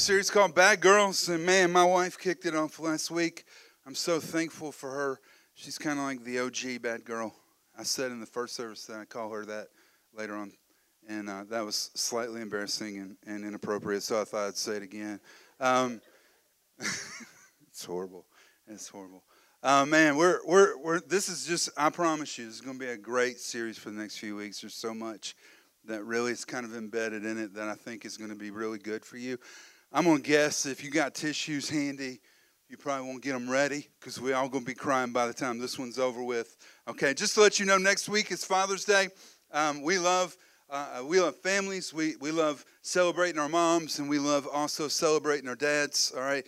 Series called Bad Girls, and man, my wife kicked it off last week. I'm so thankful for her. She's kind of like the OG bad girl. I said in the first service that I call her that later on, and uh, that was slightly embarrassing and, and, inappropriate, so I thought I'd say it again. Um, it's horrible. It's horrible. Uh, man, we're, we're, we're, this is just, I promise you, this is going to be a great series for the next few weeks. There's so much that really is kind of embedded in it that I think is going to be really good for you. I'm going to guess if you got tissues handy, you probably won't get them ready because we're all going to be crying by the time this one's over with. Okay, just to let you know, next week is Father's Day. Um, we love uh, we love families. We we love celebrating our moms, and we love also celebrating our dads. All right,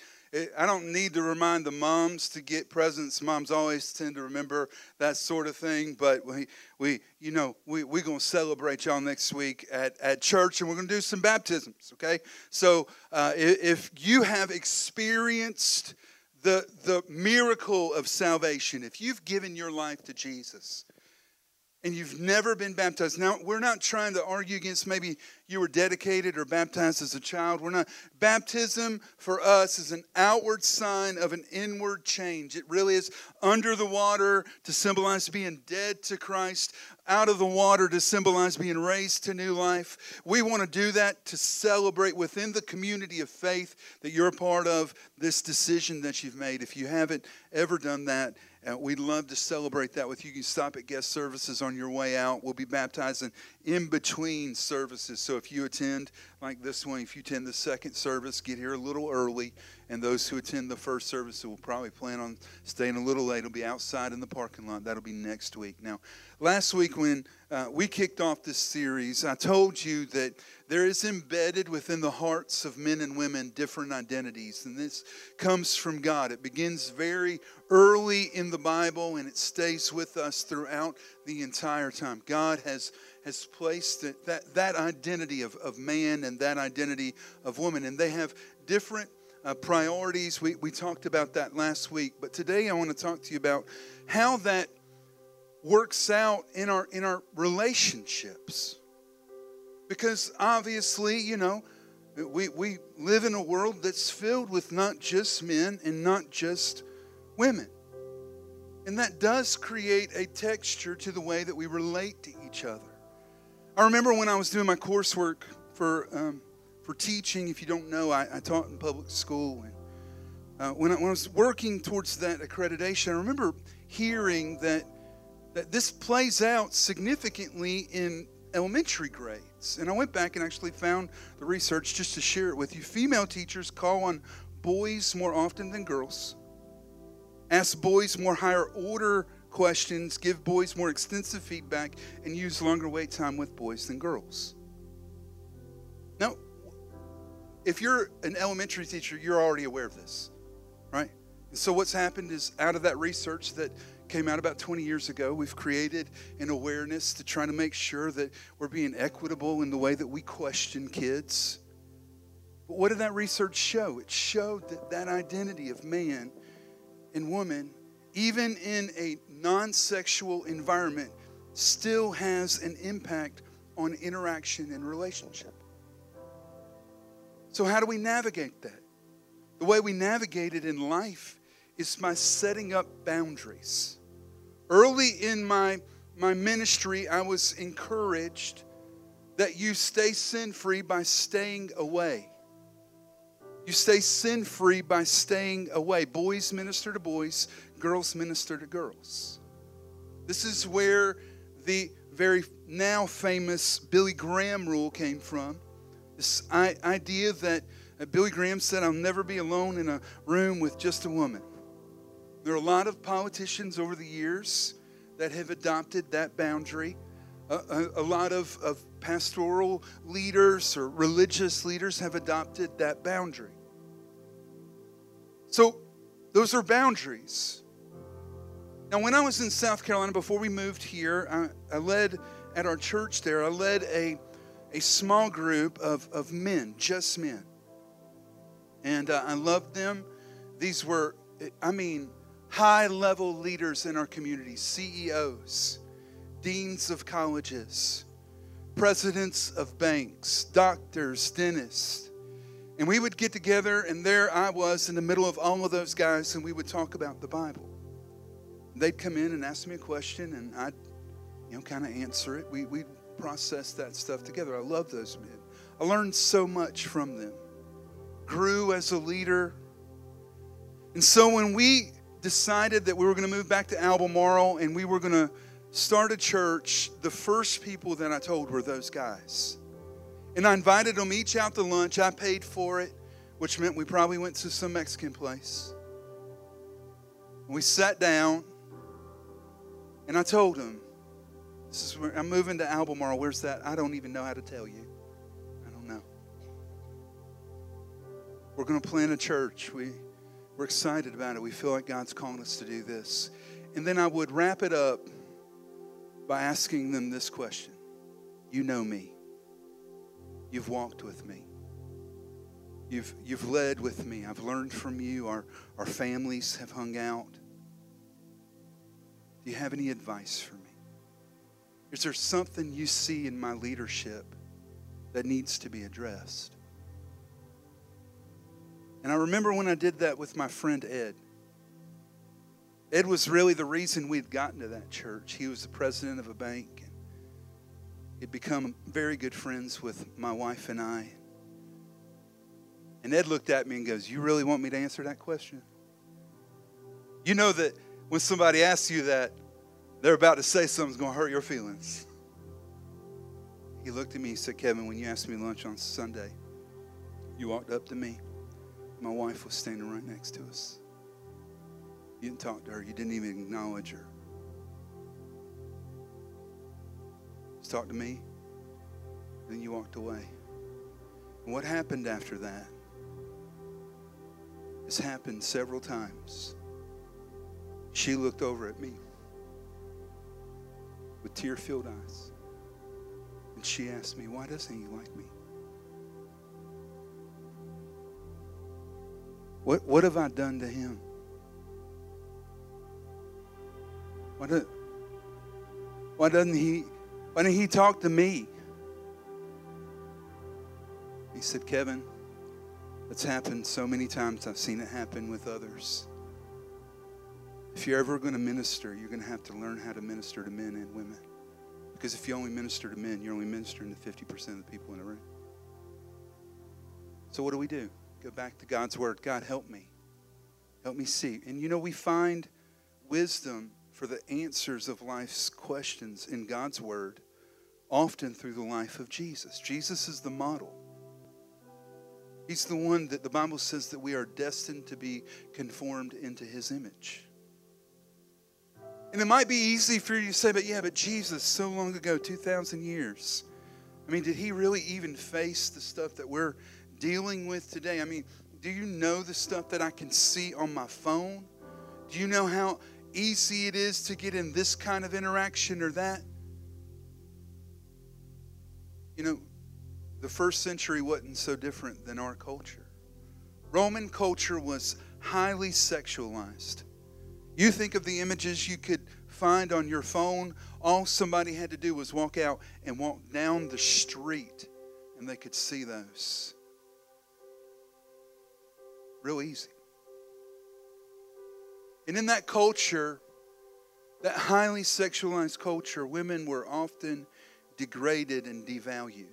I don't need to remind the moms to get presents. Moms always tend to remember that sort of thing. But we, we you know, we, we're going to celebrate y'all next week at, at church and we're going to do some baptisms, okay? So uh, if you have experienced the, the miracle of salvation, if you've given your life to Jesus, and you've never been baptized. Now, we're not trying to argue against maybe you were dedicated or baptized as a child. We're not. Baptism for us is an outward sign of an inward change. It really is under the water to symbolize being dead to Christ, out of the water to symbolize being raised to new life. We want to do that to celebrate within the community of faith that you're a part of this decision that you've made. If you haven't ever done that, we'd love to celebrate that with you. You can stop at guest services on your way out. We'll be baptizing in between services. So if you attend like this one, if you attend the second service, get here a little early. And those who attend the first service will probably plan on staying a little late. It'll be outside in the parking lot. That'll be next week. Now, last week when uh, we kicked off this series, I told you that there is embedded within the hearts of men and women different identities. And this comes from God. It begins very early in the Bible and it stays with us throughout the entire time. God has has placed that, that identity of, of man and that identity of woman. And they have different uh, priorities. We, we talked about that last week. But today I want to talk to you about how that works out in our, in our relationships. Because obviously, you know, we, we live in a world that's filled with not just men and not just women. And that does create a texture to the way that we relate to each other. I remember when I was doing my coursework for, um, for teaching, if you don't know, I, I taught in public school. And uh, when, I, when I was working towards that accreditation, I remember hearing that, that this plays out significantly in elementary grades. And I went back and actually found the research just to share it with you. Female teachers call on boys more often than girls, ask boys more higher order questions, give boys more extensive feedback, and use longer wait time with boys than girls. Now, if you're an elementary teacher, you're already aware of this, right? And so, what's happened is out of that research that came out about 20 years ago, we've created an awareness to try to make sure that we're being equitable in the way that we question kids. But what did that research show? It showed that that identity of man and woman even in a non sexual environment, still has an impact on interaction and relationship. So, how do we navigate that? The way we navigate it in life is by setting up boundaries. Early in my, my ministry, I was encouraged that you stay sin free by staying away. You stay sin free by staying away. Boys minister to boys, girls minister to girls. This is where the very now famous Billy Graham rule came from. This idea that uh, Billy Graham said, I'll never be alone in a room with just a woman. There are a lot of politicians over the years that have adopted that boundary. A, a, a lot of, of pastoral leaders or religious leaders have adopted that boundary. So those are boundaries. Now, when I was in South Carolina, before we moved here, I, I led at our church there, I led a, a small group of, of men, just men. And uh, I loved them. These were, I mean, high level leaders in our community CEOs, deans of colleges, presidents of banks, doctors, dentists. And we would get together, and there I was in the middle of all of those guys, and we would talk about the Bible. They'd come in and ask me a question, and I'd, you know, kind of answer it. We, we'd process that stuff together. I love those men. I learned so much from them, grew as a leader. And so when we decided that we were going to move back to Albemarle and we were going to start a church, the first people that I told were those guys. And I invited them each out to lunch. I paid for it, which meant we probably went to some Mexican place. We sat down, and I told them, "This is where I'm moving to Albemarle. Where's that? I don't even know how to tell you. I don't know. We're going to plant a church. We we're excited about it. We feel like God's calling us to do this. And then I would wrap it up by asking them this question You know me. You've walked with me. You've, you've led with me. I've learned from you. Our, our families have hung out. Do you have any advice for me? Is there something you see in my leadership that needs to be addressed? And I remember when I did that with my friend Ed. Ed was really the reason we'd gotten to that church. He was the president of a bank. He'd become very good friends with my wife and I. And Ed looked at me and goes, You really want me to answer that question? You know that when somebody asks you that, they're about to say something's going to hurt your feelings. He looked at me and said, Kevin, when you asked me lunch on Sunday, you walked up to me. My wife was standing right next to us. You didn't talk to her, you didn't even acknowledge her. Just talked to me, then you walked away. And what happened after that has happened several times. She looked over at me with tear filled eyes. And she asked me, Why doesn't he like me? What, what have I done to him? Why, do, why doesn't he why didn't he talk to me? He said, Kevin, it's happened so many times. I've seen it happen with others. If you're ever going to minister, you're going to have to learn how to minister to men and women. Because if you only minister to men, you're only ministering to 50% of the people in the room. So, what do we do? Go back to God's Word. God, help me. Help me see. And you know, we find wisdom for the answers of life's questions in God's Word, often through the life of Jesus. Jesus is the model. He's the one that the Bible says that we are destined to be conformed into his image. And it might be easy for you to say, but yeah, but Jesus, so long ago, 2,000 years. I mean, did he really even face the stuff that we're dealing with today. I mean, do you know the stuff that I can see on my phone? Do you know how easy it is to get in this kind of interaction or that? You know, the first century wasn't so different than our culture. Roman culture was highly sexualized. You think of the images you could find on your phone, all somebody had to do was walk out and walk down the street, and they could see those. Real easy. And in that culture, that highly sexualized culture, women were often degraded and devalued.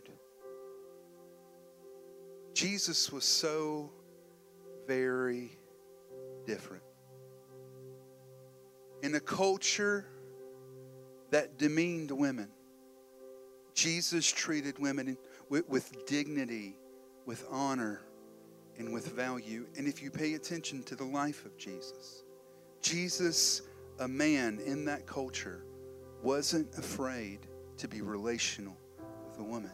Jesus was so very different. In a culture that demeaned women, Jesus treated women with, dignity, with honor, and with value. And if you pay attention to the life of Jesus, Jesus, a man in that culture, wasn't afraid to be relational with a woman.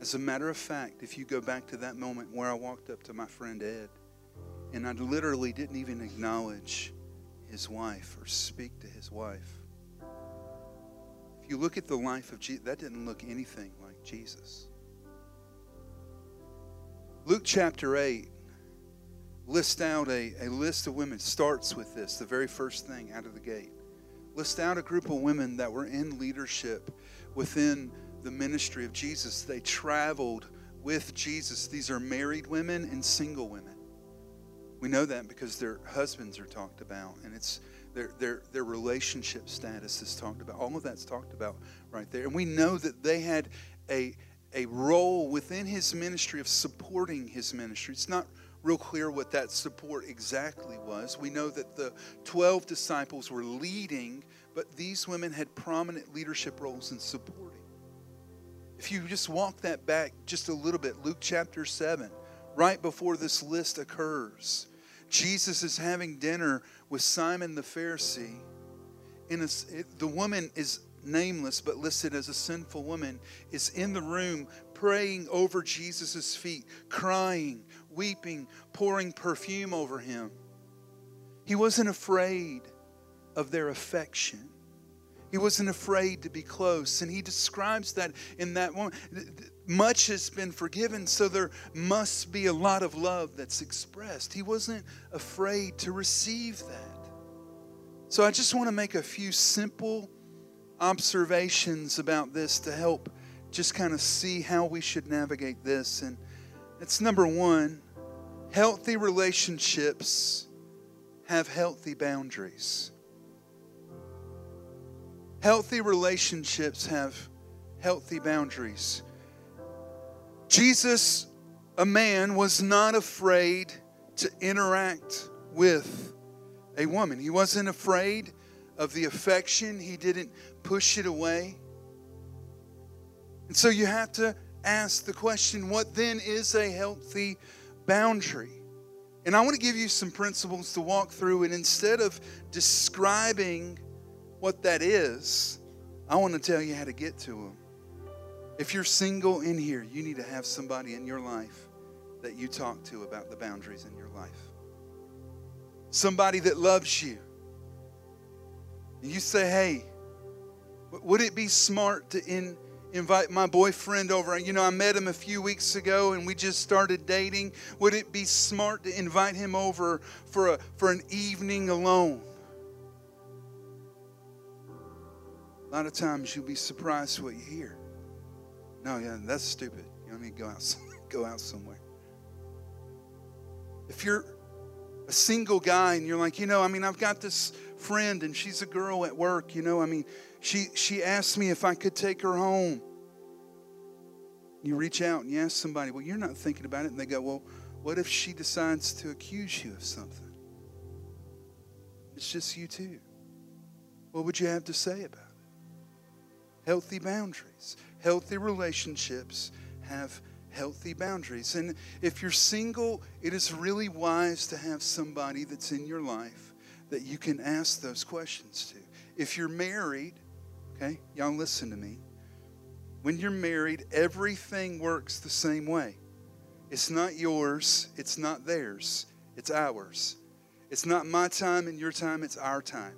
As a matter of fact, if you go back to that moment where I walked up to my friend Ed and I literally didn't even acknowledge his wife or speak to his wife. If you look at the life of Jesus, that didn't look anything like Jesus. Luke chapter 8 lists out a, a list of women, starts with this, the very first thing out of the gate. List out a group of women that were in leadership within the ministry of Jesus. They traveled with Jesus. These are married women and single women. We know that because their husbands are talked about, and it's their, their, their relationship status is talked about. All of that's talked about right there. And we know that they had a, a role within his ministry of supporting his ministry. It's not real clear what that support exactly was. We know that the 12 disciples were leading, but these women had prominent leadership roles in supporting. If you just walk that back just a little bit, Luke chapter 7, right before this list occurs, Jesus is having dinner with Simon the Pharisee. And the woman is nameless but listed as a sinful woman, is in the room praying over Jesus' feet, crying, weeping, pouring perfume over him. He wasn't afraid of their affection. He wasn't afraid to be close. And he describes that in that one. Much has been forgiven, so there must be a lot of love that's expressed. He wasn't afraid to receive that. So I just want to make a few simple observations about this to help just kind of see how we should navigate this. And it's number one healthy relationships have healthy boundaries. Healthy relationships have healthy boundaries. Jesus, a man, was not afraid to interact with a woman. He wasn't afraid of the affection, he didn't push it away. And so you have to ask the question what then is a healthy boundary? And I want to give you some principles to walk through, and instead of describing what that is, I want to tell you how to get to them. If you're single in here, you need to have somebody in your life that you talk to about the boundaries in your life. Somebody that loves you. And you say, hey, would it be smart to in, invite my boyfriend over? You know, I met him a few weeks ago and we just started dating. Would it be smart to invite him over for, a, for an evening alone? A lot of times you'll be surprised what you hear. No, yeah, that's stupid. You don't need to go out, go out somewhere. If you're a single guy and you're like, you know, I mean, I've got this friend and she's a girl at work, you know, I mean, she she asked me if I could take her home. You reach out and you ask somebody, well, you're not thinking about it, and they go, well, what if she decides to accuse you of something? It's just you two. What would you have to say about it? healthy boundaries. Healthy relationships have healthy boundaries. And if you're single, it is really wise to have somebody that's in your life that you can ask those questions to. If you're married, okay, y'all listen to me. When you're married, everything works the same way. It's not yours, it's not theirs, it's ours. It's not my time and your time, it's our time.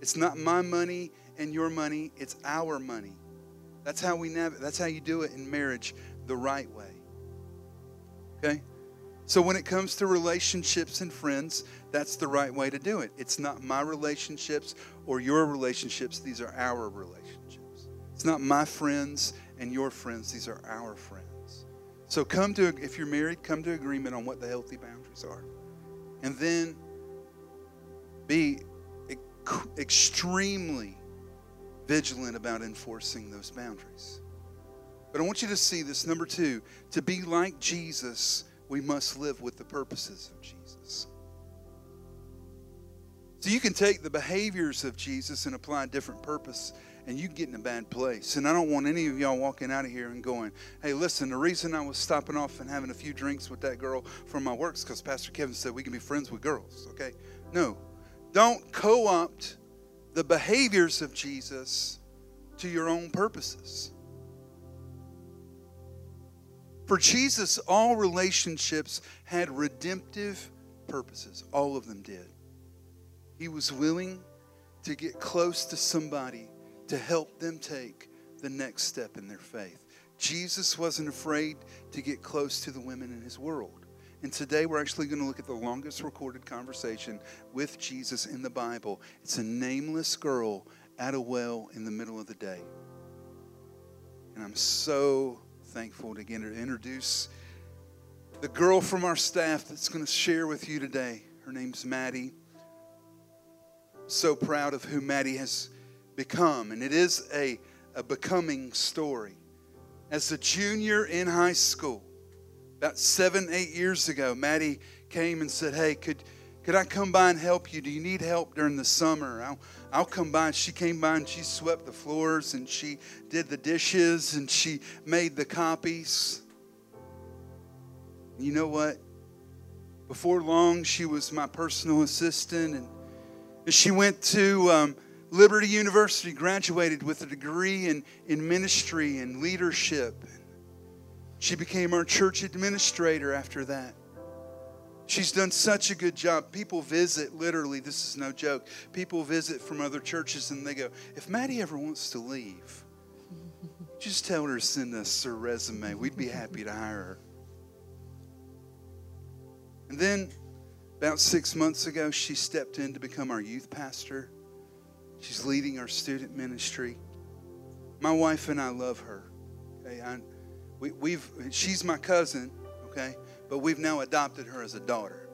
It's not my money and your money, it's our money. That's how we that's how you do it in marriage the right way. Okay? So when it comes to relationships and friends, that's the right way to do it. It's not my relationships or your relationships, these are our relationships. It's not my friends and your friends, these are our friends. So come to if you're married, come to agreement on what the healthy boundaries are. And then be extremely vigilant about enforcing those boundaries. But I want you to see this. Number two, to be like Jesus, we must live with the purposes of Jesus. So you can take the behaviors of Jesus and apply a different purpose, and you get in a bad place. And I don't want any of y'all walking out of here and going, hey, listen, the reason I was stopping off and having a few drinks with that girl from my works because Pastor Kevin said we can be friends with girls, okay? No. Don't co opt the behaviors of Jesus to your own purposes. For Jesus, all relationships had redemptive purposes. All of them did. He was willing to get close to somebody to help them take the next step in their faith. Jesus wasn't afraid to get close to the women in his world. And today we're actually going to look at the longest recorded conversation with Jesus in the Bible. It's a nameless girl at a well in the middle of the day. And I'm so thankful to get to introduce the girl from our staff that's going to share with you today. Her name's Maddie. So proud of who Maddie has become. And it is a, a becoming story. As a junior in high school, about seven, eight years ago, Maddie came and said, Hey, could, could I come by and help you? Do you need help during the summer? I'll, I'll come by. She came by and she swept the floors and she did the dishes and she made the copies. You know what? Before long, she was my personal assistant and she went to um, Liberty University, graduated with a degree in, in ministry and leadership. She became our church administrator after that. She's done such a good job. People visit, literally, this is no joke. People visit from other churches and they go, if Maddie ever wants to leave, just tell her to send us her resume. We'd be happy to hire her. And then about six months ago, she stepped in to become our youth pastor. She's leading our student ministry. My wife and I love her. Okay, I, we, we've she's my cousin. Okay, but we've now adopted her as a daughter.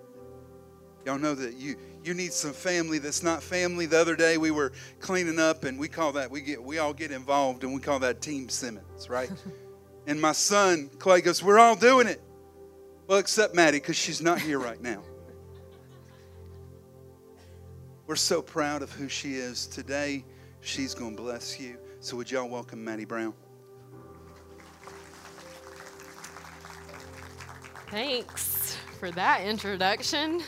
Y'all know that you you need some family that's not family. The other day we were cleaning up, and we call that we get we all get involved, and we call that Team Simmons, right? and my son Clay goes, "We're all doing it." Well, except Maddie, because she's not here right now. We're so proud of who she is. Today, she's going to bless you. So, would y'all welcome Maddie Brown? Thanks for that introduction.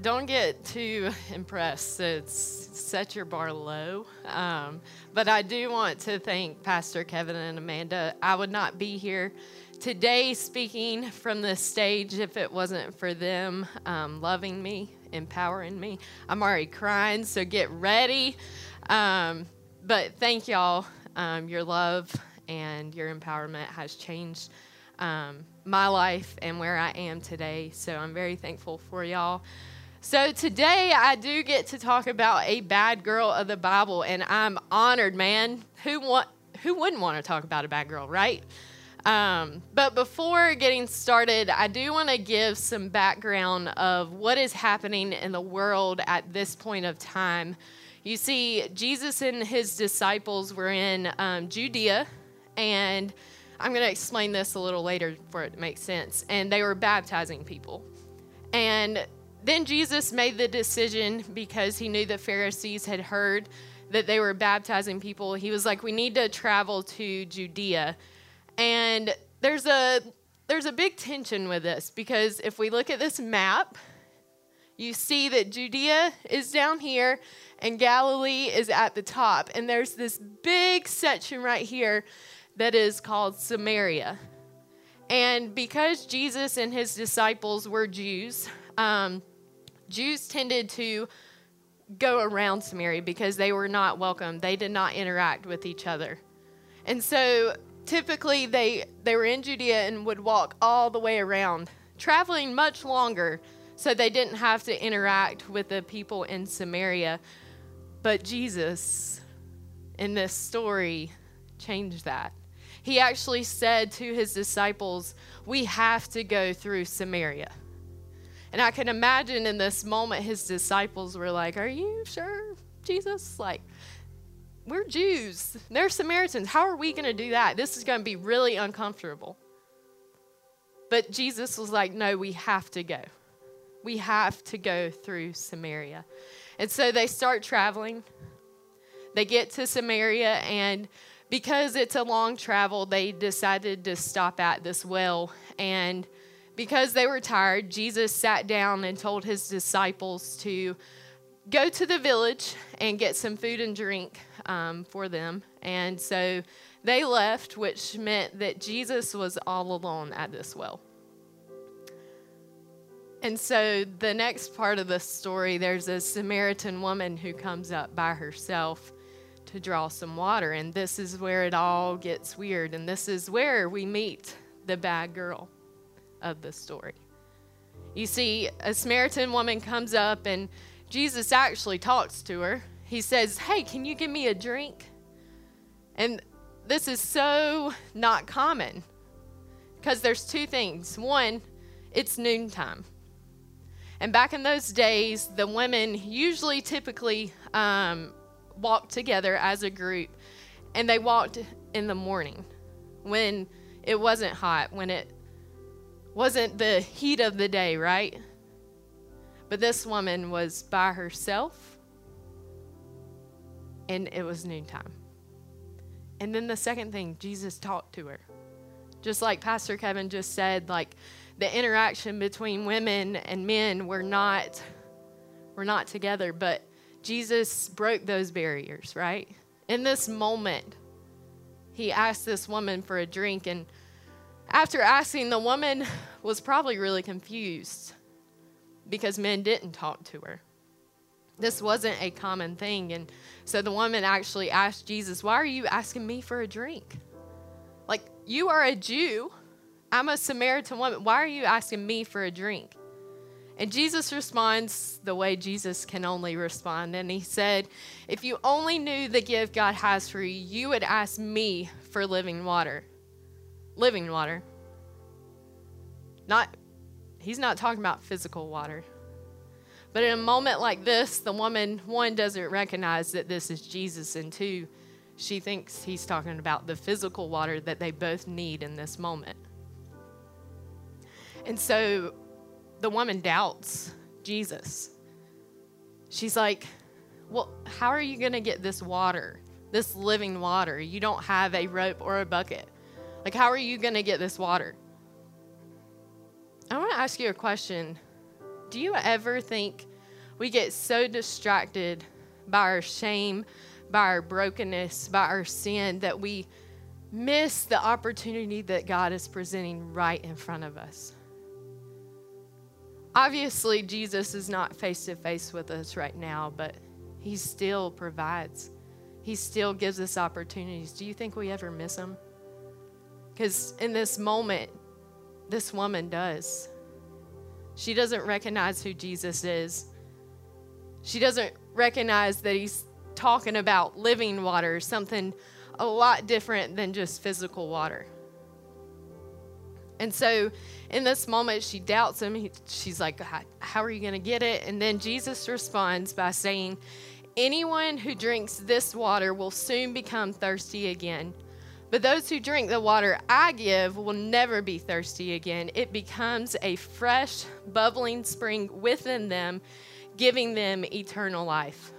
Don't get too impressed. It's set your bar low. Um, but I do want to thank Pastor Kevin and Amanda. I would not be here today speaking from the stage if it wasn't for them um, loving me empowering me. I'm already crying, so get ready. Um, but thank y'all. Um, your love and your empowerment has changed um, my life and where I am today. So I'm very thankful for y'all. So today I do get to talk about a bad girl of the Bible, and I'm honored, man. Who want? Who wouldn't want to talk about a bad girl, right? Um, but before getting started, I do want to give some background of what is happening in the world at this point of time. You see, Jesus and his disciples were in um, Judea, and I'm going to explain this a little later for it to make sense. And they were baptizing people. And then Jesus made the decision because he knew the Pharisees had heard that they were baptizing people. He was like, We need to travel to Judea and there's a there's a big tension with this because if we look at this map, you see that Judea is down here and Galilee is at the top. And there's this big section right here that is called Samaria. And because Jesus and his disciples were Jews, um, Jews tended to go around Samaria because they were not welcome. They did not interact with each other. And so typically they they were in Judea and would walk all the way around, traveling much longer so they didn't have to interact with the people in Samaria. But Jesus in this story changed that. He actually said to his disciples, "We have to go through Samaria." And I can imagine in this moment his disciples were like, "Are you sure, Jesus?" Like we're Jews. They're Samaritans. How are we going to do that? This is going to be really uncomfortable. But Jesus was like, no, we have to go. We have to go through Samaria. And so they start traveling. They get to Samaria, and because it's a long travel, they decided to stop at this well. And because they were tired, Jesus sat down and told his disciples to go to the village and get some food and drink um, for them. And so they left, which meant that Jesus was all alone at this well. And so the next part of the story, there's a Samaritan woman who comes up by herself to draw some water. And this is where it all gets weird. And this is where we meet the bad girl of the story. You see, a Samaritan woman comes up, and Jesus actually talks to her. He says, Hey, can you give me a drink? And this is so not common because there's two things. One, it's noontime. And back in those days, the women usually typically um, walked together as a group, and they walked in the morning when it wasn't hot, when it wasn't the heat of the day, right? But this woman was by herself, and it was noontime. And then the second thing, Jesus talked to her. Just like Pastor Kevin just said, like the interaction between women and men were not were not together, but Jesus broke those barriers, right? In this moment, he asked this woman for a drink and after asking the woman was probably really confused because men didn't talk to her. This wasn't a common thing and so the woman actually asked Jesus, "Why are you asking me for a drink?" Like, you are a Jew I'm a Samaritan woman. Why are you asking me for a drink? And Jesus responds the way Jesus can only respond. And he said, If you only knew the gift God has for you, you would ask me for living water. Living water. Not, he's not talking about physical water. But in a moment like this, the woman, one, doesn't recognize that this is Jesus, and two, she thinks he's talking about the physical water that they both need in this moment. And so the woman doubts Jesus. She's like, Well, how are you going to get this water, this living water? You don't have a rope or a bucket. Like, how are you going to get this water? I want to ask you a question. Do you ever think we get so distracted by our shame, by our brokenness, by our sin that we miss the opportunity that God is presenting right in front of us? Obviously, Jesus is not face to face with us right now, but He still provides. He still gives us opportunities. Do you think we ever miss Him? Because in this moment, this woman does. She doesn't recognize who Jesus is. She doesn't recognize that He's talking about living water, something a lot different than just physical water. And so in this moment, she doubts him. He, she's like, How are you going to get it? And then Jesus responds by saying, Anyone who drinks this water will soon become thirsty again. But those who drink the water I give will never be thirsty again. It becomes a fresh, bubbling spring within them, giving them eternal life.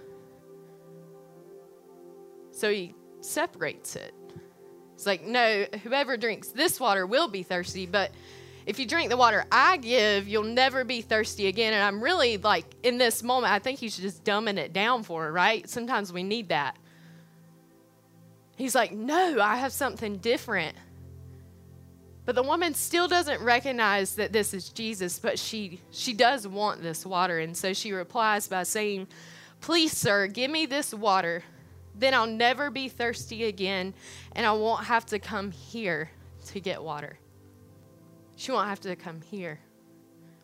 So he separates it. It's like, no, whoever drinks this water will be thirsty, but if you drink the water I give, you'll never be thirsty again. And I'm really like, in this moment, I think he's just dumbing it down for her, right? Sometimes we need that. He's like, no, I have something different. But the woman still doesn't recognize that this is Jesus, but she she does want this water. And so she replies by saying, Please, sir, give me this water then I'll never be thirsty again, and I won't have to come here to get water. She won't have to come here.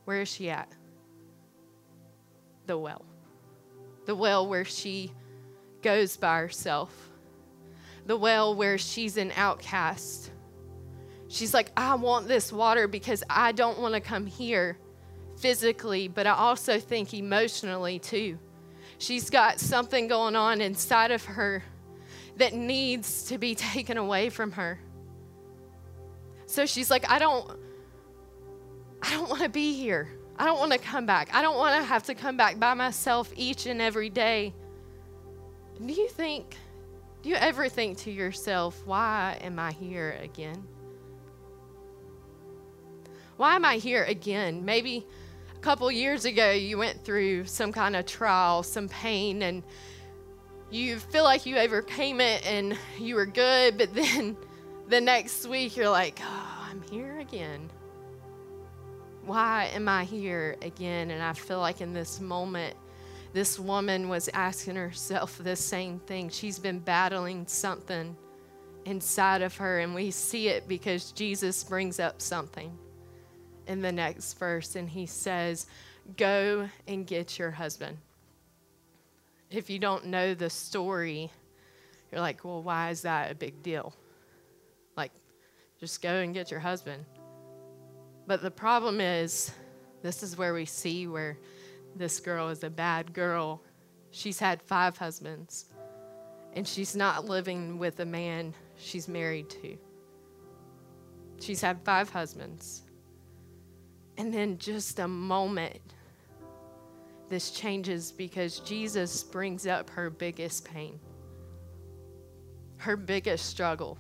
Where is she at? The well. The well where she goes by herself. The well where she's an outcast. She's like, I want this water because I don't want to come here physically, but I also think emotionally too. She's got something going on inside of her that needs to be taken away from her. So she's like, I don't I don't want to be here. I don't want to come back. I don't want to have to come back by myself each and every day. Do you think do you ever think to yourself, why am I here again? Why am I here again? Maybe a couple years ago you went through some kind of trial, some pain, and you feel like you overcame it and you were good, but then the next week you're like, oh, I'm here again. Why am I here again? And I feel like in this moment, this woman was asking herself the same thing. She's been battling something inside of her, and we see it because Jesus brings up something in the next verse, and he says, Go and get your husband. If you don't know the story, you're like, Well, why is that a big deal? Like, just go and get your husband. But the problem is, this is where we see where this girl is a bad girl. She's had five husbands, and she's not living with a man she's married to. She's had five husbands. And then just a moment, this changes because Jesus brings up her biggest pain, her biggest struggle,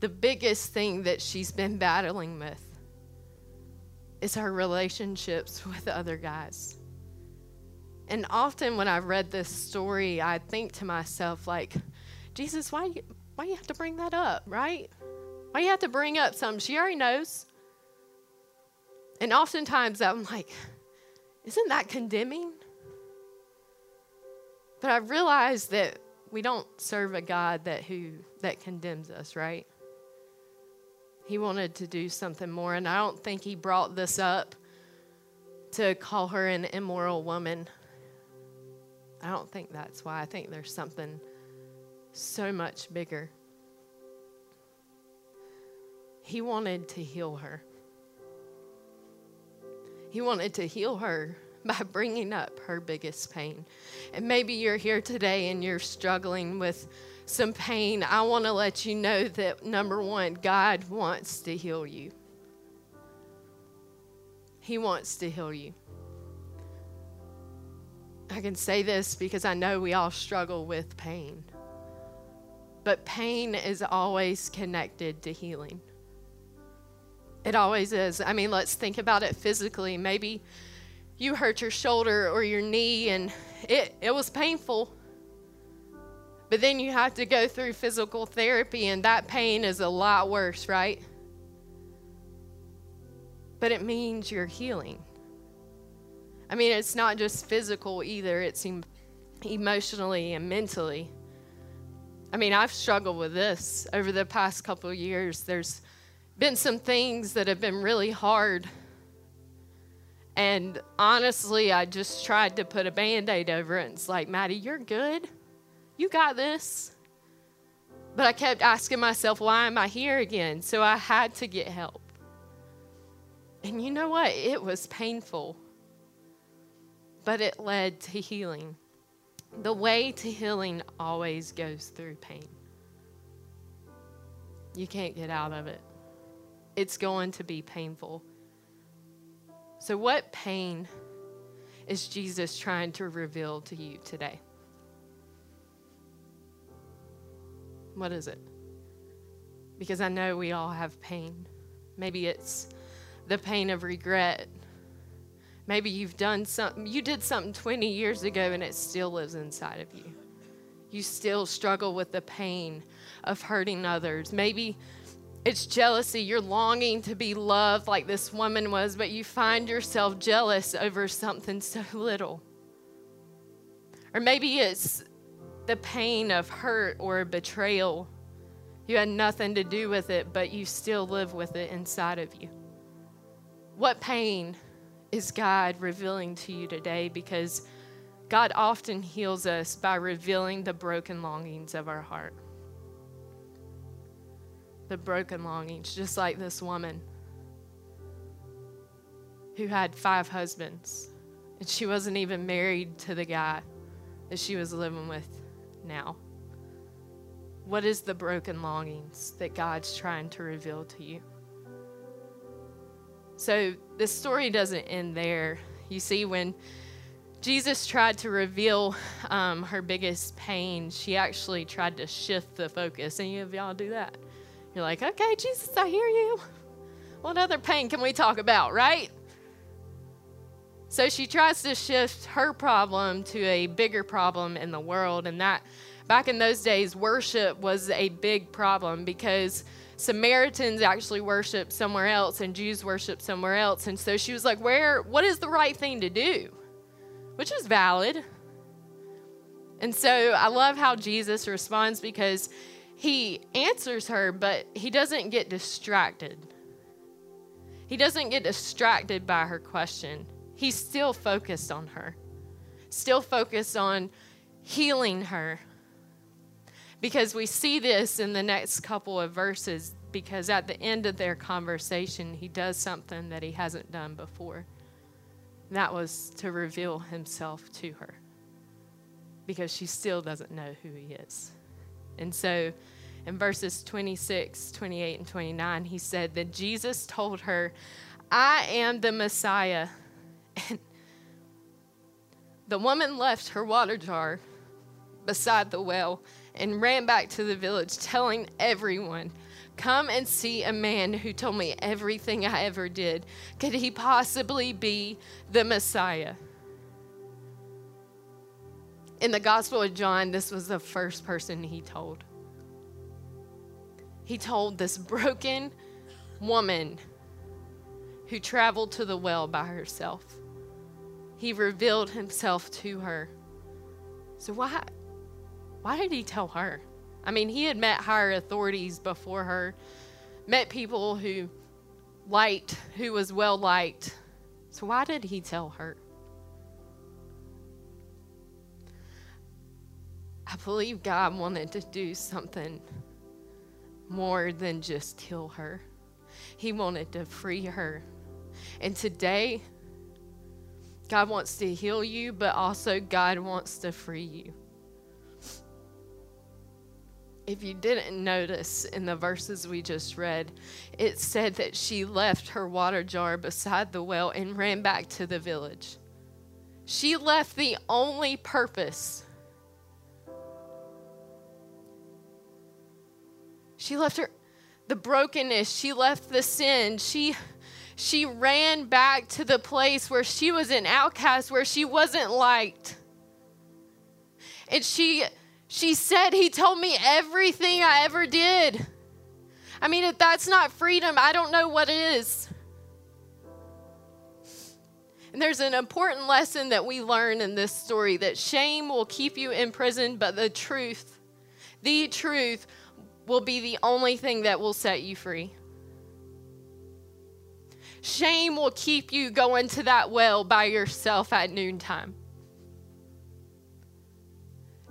the biggest thing that she's been battling with is her relationships with other guys. And often when I read this story, I think to myself, like, Jesus, why you, why you have to bring that up, right? Why you have to bring up something she already knows? And oftentimes I'm like, isn't that condemning? But I realize that we don't serve a God that who that condemns us, right? He wanted to do something more, and I don't think he brought this up to call her an immoral woman. I don't think that's why. I think there's something so much bigger. He wanted to heal her. He wanted to heal her by bringing up her biggest pain. And maybe you're here today and you're struggling with some pain, I want to let you know that number one, God wants to heal you. He wants to heal you. I can say this because I know we all struggle with pain. But pain is always connected to healing. It always is. I mean, let's think about it physically. Maybe you hurt your shoulder or your knee and it, it was painful. But then you have to go through physical therapy, and that pain is a lot worse, right? But it means you're healing. I mean, it's not just physical either, it's em- emotionally and mentally. I mean, I've struggled with this over the past couple years. There's been some things that have been really hard. And honestly, I just tried to put a band aid over it. It's like, Maddie, you're good. You got this. But I kept asking myself, why am I here again? So I had to get help. And you know what? It was painful, but it led to healing. The way to healing always goes through pain. You can't get out of it, it's going to be painful. So, what pain is Jesus trying to reveal to you today? What is it? Because I know we all have pain. Maybe it's the pain of regret. Maybe you've done something, you did something 20 years ago and it still lives inside of you. You still struggle with the pain of hurting others. Maybe it's jealousy. You're longing to be loved like this woman was, but you find yourself jealous over something so little. Or maybe it's the pain of hurt or betrayal. You had nothing to do with it, but you still live with it inside of you. What pain is God revealing to you today? Because God often heals us by revealing the broken longings of our heart. The broken longings, just like this woman who had five husbands, and she wasn't even married to the guy that she was living with now? What is the broken longings that God's trying to reveal to you? So, this story doesn't end there. You see, when Jesus tried to reveal um, her biggest pain, she actually tried to shift the focus. Any of y'all do that? You're like, okay, Jesus, I hear you. What other pain can we talk about, right? So she tries to shift her problem to a bigger problem in the world, and that back in those days, worship was a big problem because Samaritans actually worship somewhere else and Jews worship somewhere else. And so she was like, Where, what is the right thing to do? Which is valid. And so I love how Jesus responds because he answers her, but he doesn't get distracted. He doesn't get distracted by her question. He's still focused on her, still focused on healing her. Because we see this in the next couple of verses because at the end of their conversation he does something that he hasn't done before. That was to reveal himself to her. Because she still doesn't know who he is. And so in verses 26 28 and 29 he said that jesus told her i am the messiah and the woman left her water jar beside the well and ran back to the village, telling everyone, Come and see a man who told me everything I ever did. Could he possibly be the Messiah? In the Gospel of John, this was the first person he told. He told this broken woman who traveled to the well by herself. He revealed himself to her. So, why, why did he tell her? I mean, he had met higher authorities before her, met people who liked, who was well liked. So why did he tell her? I believe God wanted to do something more than just heal her. He wanted to free her. And today, God wants to heal you, but also God wants to free you if you didn't notice in the verses we just read, it said that she left her water jar beside the well and ran back to the village. She left the only purpose. She left her the brokenness, she left the sin. She she ran back to the place where she was an outcast, where she wasn't liked. And she she said, He told me everything I ever did. I mean, if that's not freedom, I don't know what is. And there's an important lesson that we learn in this story that shame will keep you in prison, but the truth, the truth, will be the only thing that will set you free. Shame will keep you going to that well by yourself at noontime.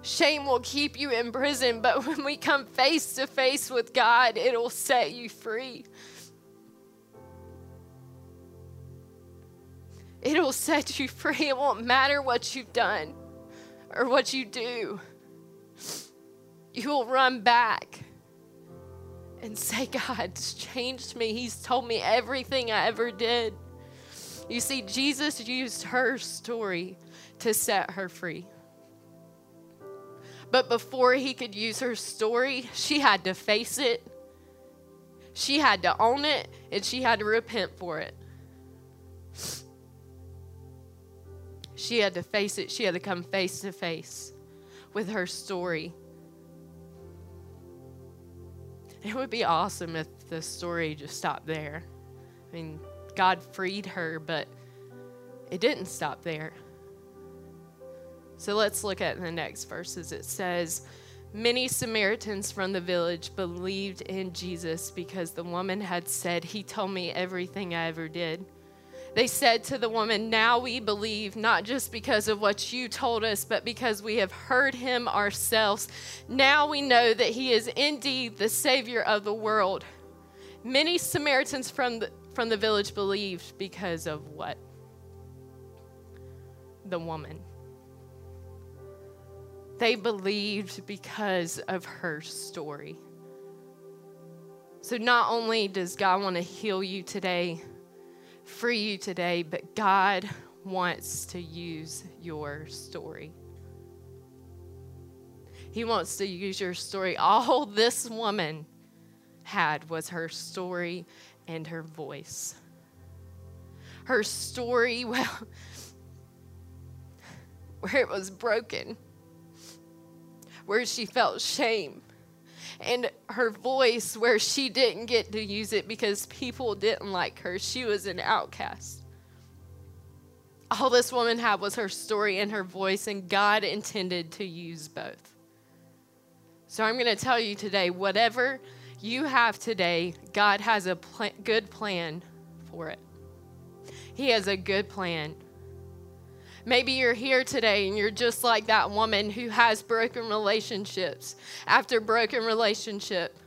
Shame will keep you in prison, but when we come face to face with God, it'll set you free. It'll set you free. It won't matter what you've done or what you do. You will run back and say, God's changed me. He's told me everything I ever did. You see, Jesus used her story to set her free. But before he could use her story, she had to face it. She had to own it and she had to repent for it. She had to face it. She had to come face to face with her story. It would be awesome if the story just stopped there. I mean, God freed her, but it didn't stop there. So let's look at the next verses. It says, Many Samaritans from the village believed in Jesus because the woman had said, He told me everything I ever did. They said to the woman, Now we believe, not just because of what you told us, but because we have heard him ourselves. Now we know that he is indeed the Savior of the world. Many Samaritans from the, from the village believed because of what? The woman. They believed because of her story. So, not only does God want to heal you today, free you today, but God wants to use your story. He wants to use your story. All this woman had was her story and her voice. Her story, well, where it was broken where she felt shame and her voice where she didn't get to use it because people didn't like her. She was an outcast. All this woman had was her story and her voice, and God intended to use both. So I'm going to tell you today whatever you have today, God has a pl- good plan for it. He has a good plan. Maybe you're here today and you're just like that woman who has broken relationships after broken relationship.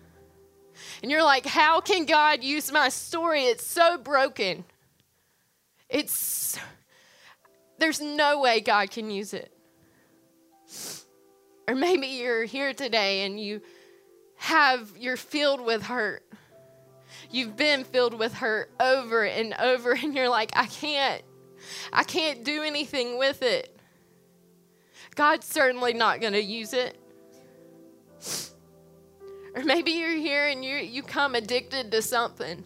And you're like, how can God use my story? It's so broken. It's, there's no way God can use it. Or maybe you're here today and you have, you're filled with hurt. You've been filled with hurt over and over, and you're like, I can't. I can't do anything with it. God's certainly not going to use it. Or maybe you're here and you you come addicted to something.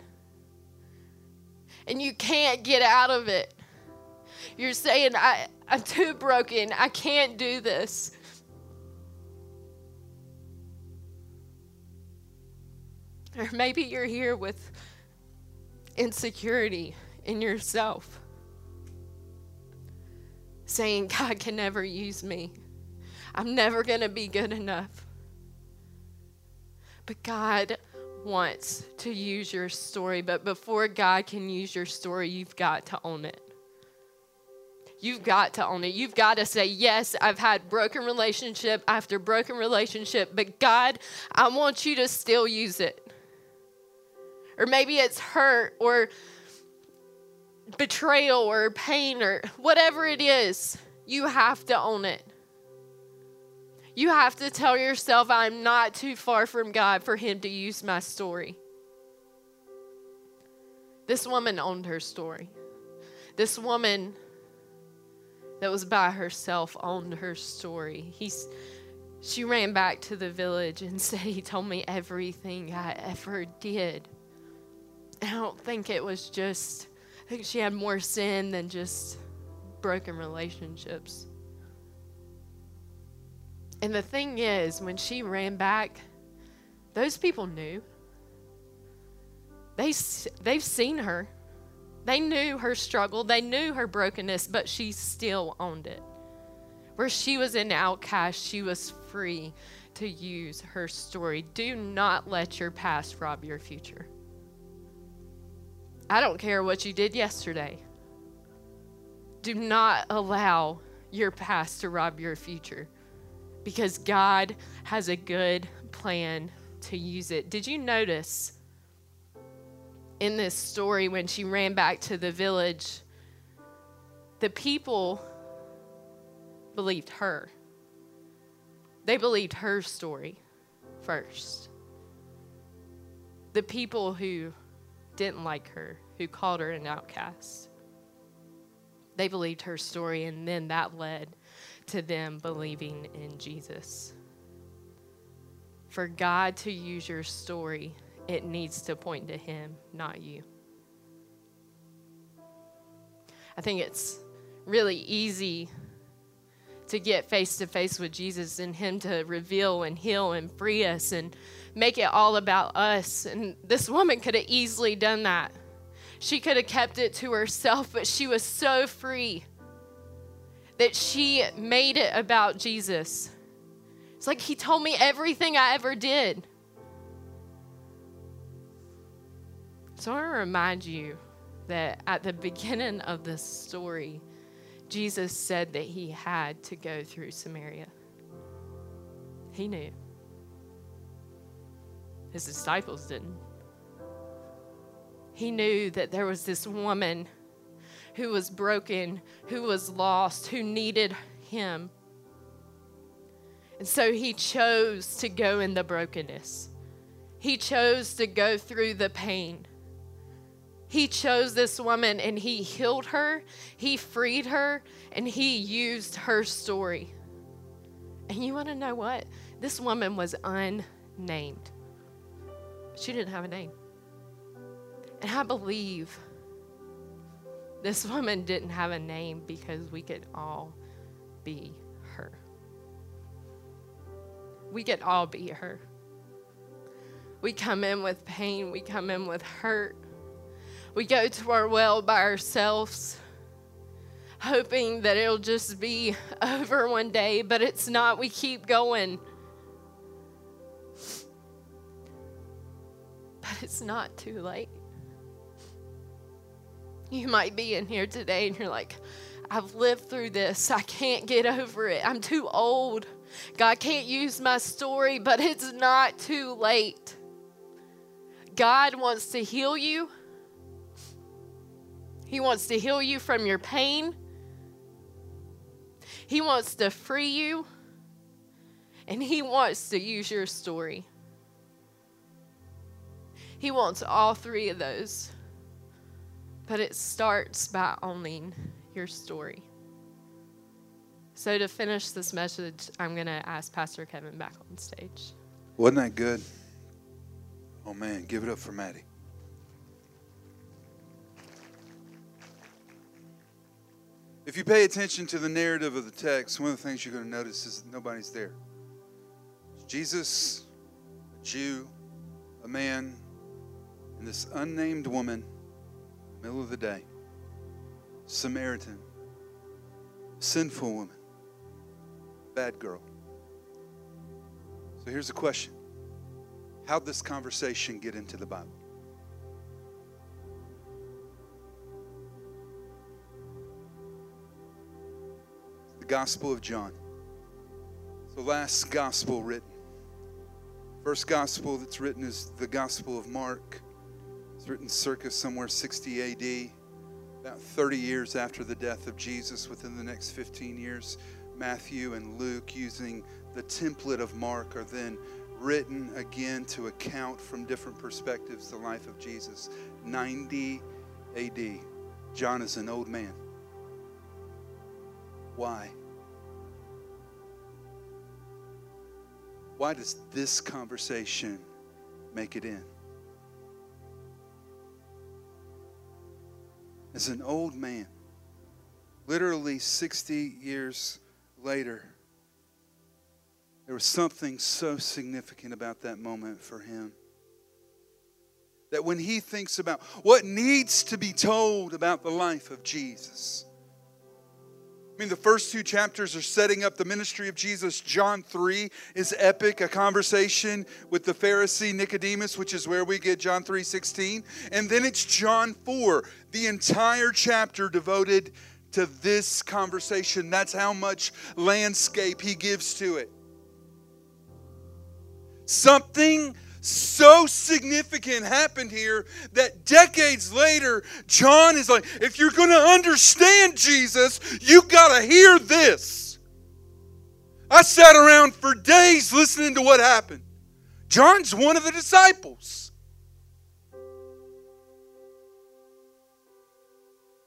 And you can't get out of it. You're saying I I'm too broken. I can't do this. Or maybe you're here with insecurity in yourself saying, God can never use me. I'm never going to be good enough. But God wants to use your story. But before God can use your story, you've got to own it. You've got to own it. You've got to say, Yes, I've had broken relationship after broken relationship, but God, I want you to still use it. Or maybe it's hurt or betrayal or pain or whatever it is, you have to own it. You have to tell yourself, I'm not too far from God for Him to use my story. This woman owned her story. This woman that was by herself owned her story. He's, she ran back to the village and said, He told me everything I ever did. I don't think it was just I think she had more sin than just broken relationships. And the thing is, when she ran back, those people knew. They, they've seen her. They knew her struggle. They knew her brokenness, but she still owned it. Where she was an outcast, she was free to use her story. Do not let your past rob your future. I don't care what you did yesterday. Do not allow your past to rob your future because God has a good plan to use it. Did you notice in this story when she ran back to the village, the people believed her? They believed her story first. The people who didn't like her, who called her an outcast. They believed her story, and then that led to them believing in Jesus. For God to use your story, it needs to point to Him, not you. I think it's really easy to get face to face with Jesus and Him to reveal and heal and free us and make it all about us. And this woman could have easily done that. She could have kept it to herself, but she was so free that she made it about Jesus. It's like He told me everything I ever did. So I want to remind you that at the beginning of this story, Jesus said that he had to go through Samaria. He knew. His disciples didn't. He knew that there was this woman who was broken, who was lost, who needed him. And so he chose to go in the brokenness. He chose to go through the pain. He chose this woman and he healed her, he freed her, and he used her story. And you want to know what? This woman was unnamed. She didn't have a name. And I believe this woman didn't have a name because we could all be her. we could all be her. We come in with pain, we come in with hurt. We go to our well by ourselves, hoping that it'll just be over one day, but it's not. We keep going. it's not too late. You might be in here today and you're like, I've lived through this. I can't get over it. I'm too old. God can't use my story, but it's not too late. God wants to heal you. He wants to heal you from your pain. He wants to free you. And He wants to use your story. He wants all three of those. But it starts by owning your story. So, to finish this message, I'm going to ask Pastor Kevin back on stage. Wasn't that good? Oh, man. Give it up for Maddie. If you pay attention to the narrative of the text, one of the things you're going to notice is nobody's there. Jesus, a Jew, a man, and this unnamed woman, middle of the day, Samaritan, sinful woman bad girl. So here's the question How'd this conversation get into the Bible? The Gospel of John. the last gospel written. First gospel that's written is the Gospel of Mark. Written circa somewhere 60 AD, about 30 years after the death of Jesus, within the next 15 years. Matthew and Luke, using the template of Mark, are then written again to account from different perspectives the life of Jesus. 90 AD. John is an old man. Why? Why does this conversation make it in? As an old man, literally 60 years later, there was something so significant about that moment for him. That when he thinks about what needs to be told about the life of Jesus, I mean, the first two chapters are setting up the ministry of Jesus. John 3 is epic, a conversation with the Pharisee Nicodemus, which is where we get John 3 16. And then it's John 4, the entire chapter devoted to this conversation. That's how much landscape he gives to it. Something so significant happened here that decades later, John is like, if you're going to understand Jesus, you got to hear this. I sat around for days listening to what happened. John's one of the disciples.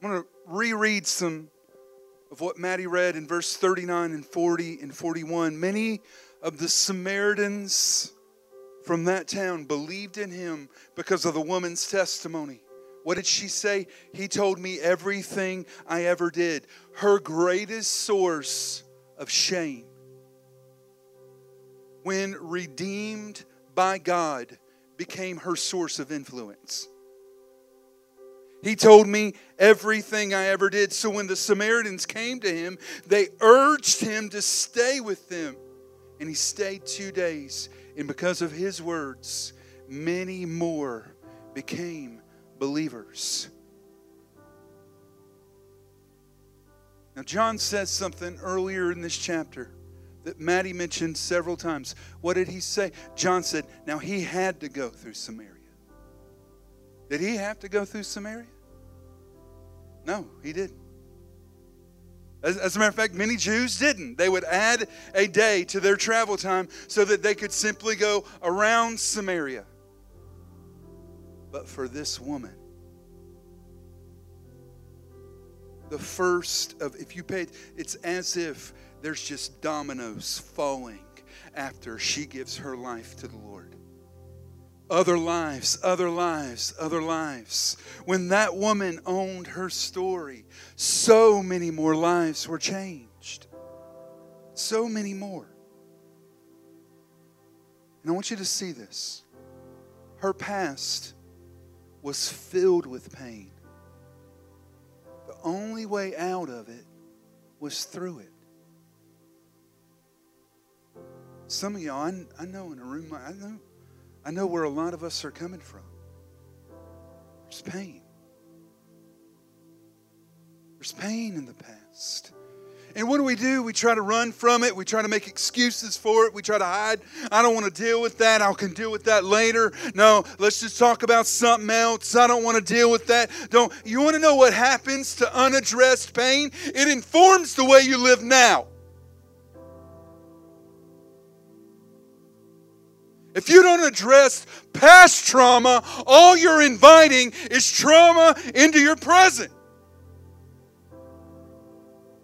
I'm going to reread some of what Maddie read in verse 39 and 40 and 41. Many of the Samaritans from that town believed in him because of the woman's testimony. What did she say? He told me everything I ever did. Her greatest source of shame. When redeemed by God, became her source of influence. He told me everything I ever did. So when the Samaritans came to him, they urged him to stay with them. And he stayed two days. And because of his words, many more became believers. Now, John says something earlier in this chapter that Maddie mentioned several times. What did he say? John said, Now he had to go through Samaria. Did he have to go through Samaria? No, he didn't. As, as, a matter of fact, many Jews didn't. They would add a day to their travel time so that they could simply go around Samaria. But for this woman, the first of, if you paid, it's as if there's just dominoes falling after she gives her life to the Lord other lives, other lives, other lives. When that woman owned her story, so many more lives were changed. So many more. And I want you to see this. Her past was filled with pain. The only way out of it was through it. Some of y'all, I, I know in a room, I know, I know where a lot of us are coming from. There's pain. There's pain in the past. And what do we do? We try to run from it. We try to make excuses for it. We try to hide. I don't want to deal with that. I can deal with that later. No, let's just talk about something else. I don't want to deal with that. Don't you want to know what happens to unaddressed pain? It informs the way you live now. If you don't address past trauma, all you're inviting is trauma into your present.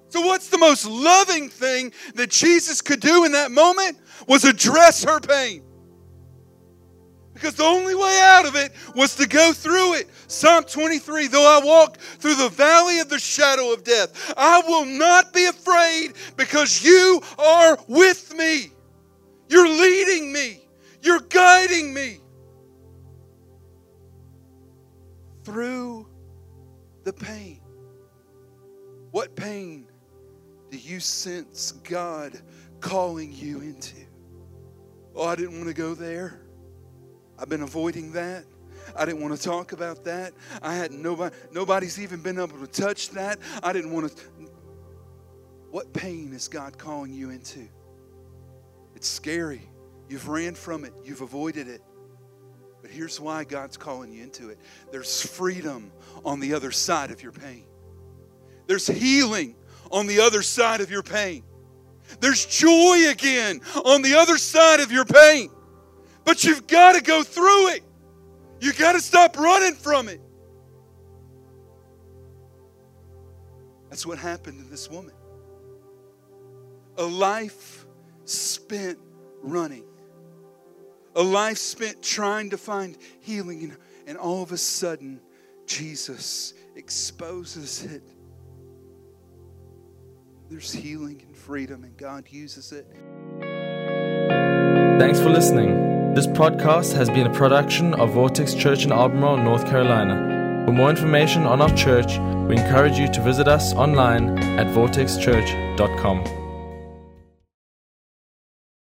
So, what's the most loving thing that Jesus could do in that moment? Was address her pain. Because the only way out of it was to go through it. Psalm 23 Though I walk through the valley of the shadow of death, I will not be afraid because you are with me. Guiding me through the pain. What pain do you sense God calling you into? Oh, I didn't want to go there. I've been avoiding that. I didn't want to talk about that. I had nobody nobody's even been able to touch that. I didn't want to What pain is God calling you into? It's scary. You've ran from it. You've avoided it. But here's why God's calling you into it. There's freedom on the other side of your pain. There's healing on the other side of your pain. There's joy again on the other side of your pain. But you've got to go through it. you've got to stop running from it. That's what happened to this woman. A life spent running, a life spent trying to find healing, and, and all of a sudden, Jesus exposes it there's healing and freedom, and God uses it. Thanks for listening. This podcast has been a production of Vortex Church in Albemarle, North Carolina. For more information on our church, we encourage you to visit us online at vortexchurch.com.